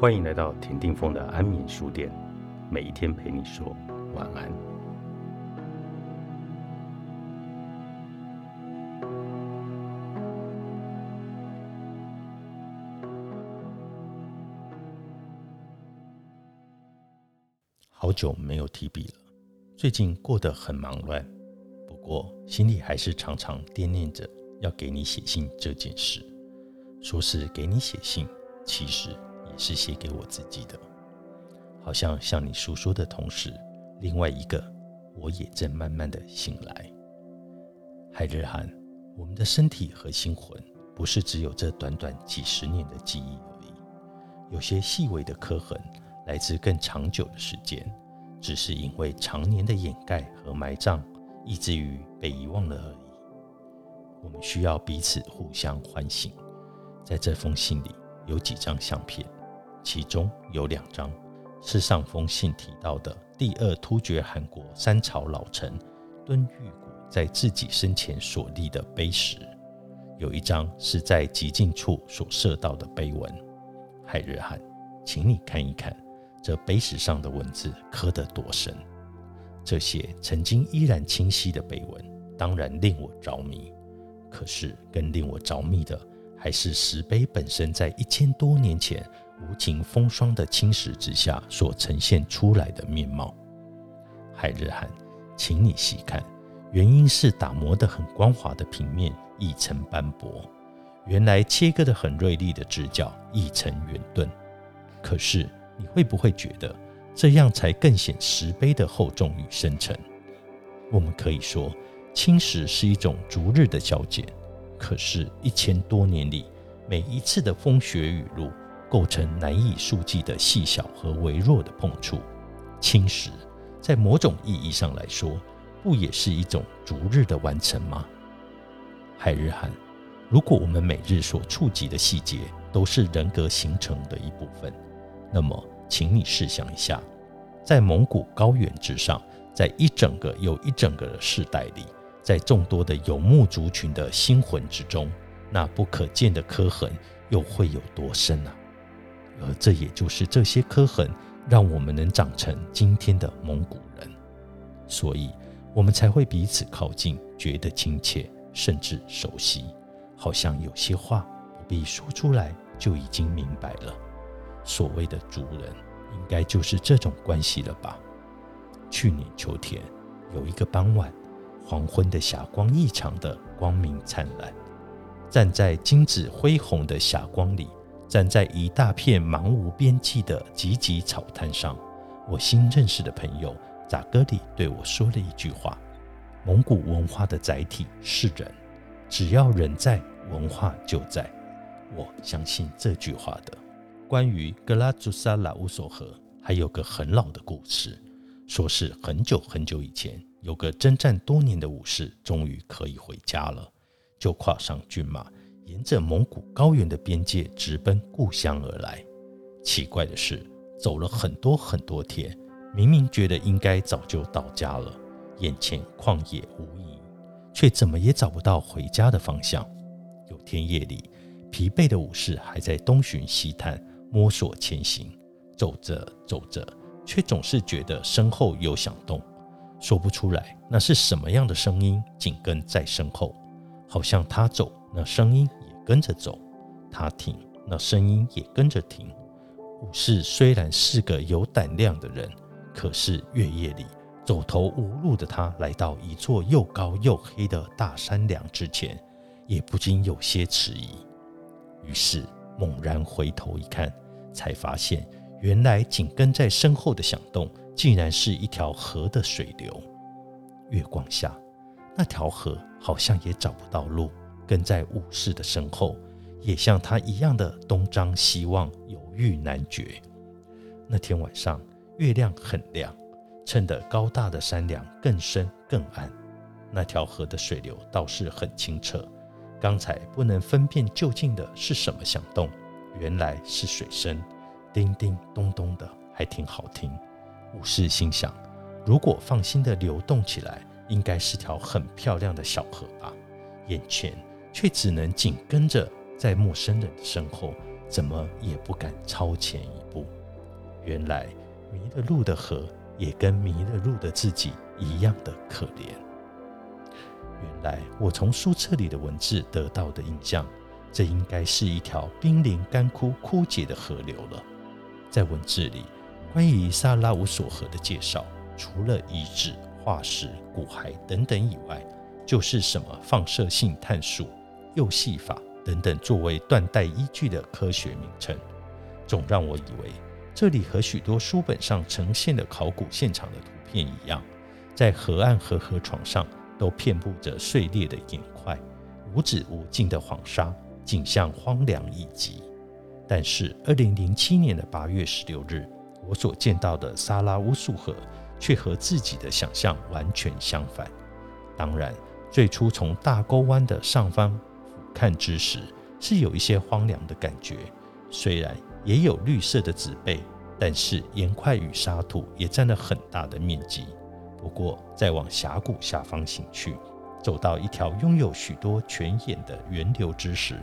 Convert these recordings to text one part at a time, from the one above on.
欢迎来到田定峰的安眠书店，每一天陪你说晚安。好久没有提笔了，最近过得很忙乱，不过心里还是常常惦念着要给你写信这件事。说是给你写信，其实是写给我自己的。好像向你诉说的同时，另外一个我也正慢慢的醒来。海日涵，我们的身体和心魂不是只有这短短几十年的记忆而已，有些细微的刻痕来自更长久的时间，只是因为常年的掩盖和埋葬，以至于被遗忘了而已。我们需要彼此互相唤醒。在这封信里有几张相片，其中有两张是上封信提到的第二突厥汗国三朝老臣敦玉谷在自己生前所立的碑石，有一张是在极近处所射到的碑文。海日汗，请你看一看这碑石上的文字刻得多深。这些曾经依然清晰的碑文，当然令我着迷。可是更令我着迷的。还是石碑本身在一千多年前无情风霜的侵蚀之下所呈现出来的面貌。海日寒，请你细看，原因是打磨的很光滑的平面一层斑驳，原来切割的很锐利的直角一层圆钝。可是你会不会觉得这样才更显石碑的厚重与深沉？我们可以说，侵蚀是一种逐日的消减。可是，一千多年里，每一次的风雪雨露，构成难以数计的细小和微弱的碰触、侵蚀，在某种意义上来说，不也是一种逐日的完成吗？海日寒，如果我们每日所触及的细节都是人格形成的一部分，那么，请你试想一下，在蒙古高原之上，在一整个又一整个的世代里。在众多的游牧族群的心魂之中，那不可见的刻痕又会有多深呢？而这也就是这些刻痕，让我们能长成今天的蒙古人，所以我们才会彼此靠近，觉得亲切，甚至熟悉，好像有些话不必说出来就已经明白了。所谓的族人，应该就是这种关系了吧？去年秋天有一个傍晚。黄昏的霞光异常的光明灿烂，站在金紫恢宏的霞光里，站在一大片茫无边际的芨芨草滩上，我新认识的朋友扎戈里对我说了一句话：“蒙古文化的载体是人，只要人在，文化就在。”我相信这句话的。关于格拉祖萨拉乌索河，还有个很老的故事，说是很久很久以前。有个征战多年的武士，终于可以回家了，就跨上骏马，沿着蒙古高原的边界直奔故乡而来。奇怪的是，走了很多很多天，明明觉得应该早就到家了，眼前旷野无垠，却怎么也找不到回家的方向。有天夜里，疲惫的武士还在东寻西探，摸索前行，走着走着，却总是觉得身后有响动。说不出来，那是什么样的声音？紧跟在身后，好像他走，那声音跟着走；他停，那声音也跟着停。武士虽然是个有胆量的人，可是月夜里走投无路的他，来到一座又高又黑的大山梁之前，也不禁有些迟疑。于是猛然回头一看，才发现原来紧跟在身后的响动。竟然是一条河的水流。月光下，那条河好像也找不到路，跟在武士的身后，也像他一样的东张西望，犹豫难决。那天晚上，月亮很亮，衬得高大的山梁更深更暗。那条河的水流倒是很清澈，刚才不能分辨究竟的是什么响动，原来是水声，叮叮咚咚的，还挺好听。武士心想：“如果放心的流动起来，应该是条很漂亮的小河吧。眼前却只能紧跟着在陌生人的身后，怎么也不敢超前一步。原来迷了路的河，也跟迷了路的自己一样的可怜。原来我从书册里的文字得到的印象，这应该是一条濒临干枯枯竭的河流了。在文字里，关于萨拉乌索河的介绍，除了遗址、化石、骨骸等等以外，就是什么放射性碳素、幼细法等等作为断代依据的科学名称，总让我以为这里和许多书本上呈现的考古现场的图片一样，在河岸和河床上。都遍布着碎裂的岩块，无止无尽的黄沙，景象荒凉异极。但是，二零零七年的八月十六日，我所见到的萨拉乌素河却和自己的想象完全相反。当然，最初从大沟湾的上方看之时，是有一些荒凉的感觉。虽然也有绿色的植被，但是岩块与沙土也占了很大的面积。不过，再往峡谷下方行去，走到一条拥有许多泉眼的源流之时，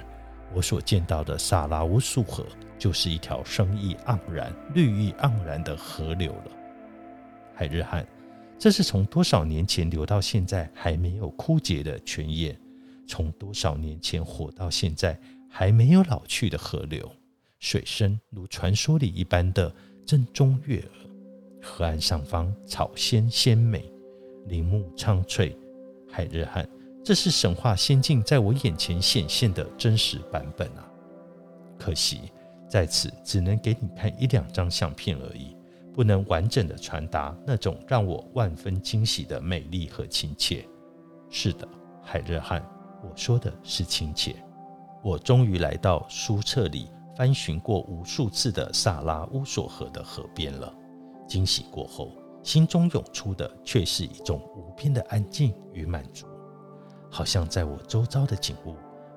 我所见到的萨拉乌素河就是一条生意盎然、绿意盎然的河流了。海日汉，这是从多少年前流到现在还没有枯竭的泉眼，从多少年前活到现在还没有老去的河流，水深如传说里一般的正中月儿。河岸上方草鲜鲜美，林木苍翠，海日汉，这是神话仙境在我眼前显现的真实版本啊！可惜在此只能给你看一两张相片而已，不能完整的传达那种让我万分惊喜的美丽和亲切。是的，海日汉，我说的是亲切。我终于来到书册里翻寻过无数次的萨拉乌索河的河边了。惊喜过后，心中涌出的却是一种无边的安静与满足，好像在我周遭的景物，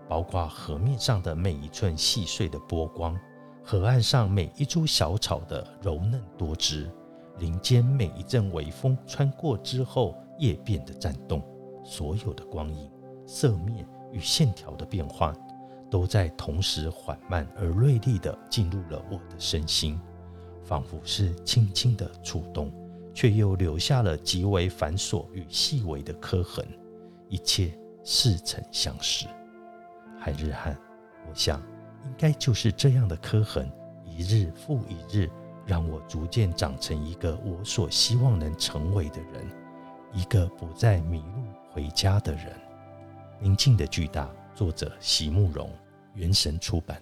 包括河面上的每一寸细碎的波光，河岸上每一株小草的柔嫩多汁，林间每一阵微风穿过之后叶变的颤动，所有的光影、色面与线条的变换，都在同时缓慢而锐利地进入了我的身心。仿佛是轻轻的触动，却又留下了极为繁琐与细微的刻痕，一切似曾相识。海日汉，我想应该就是这样的刻痕，一日复一日，让我逐渐长成一个我所希望能成为的人，一个不再迷路回家的人。宁静的巨大，作者席慕容，原神出版。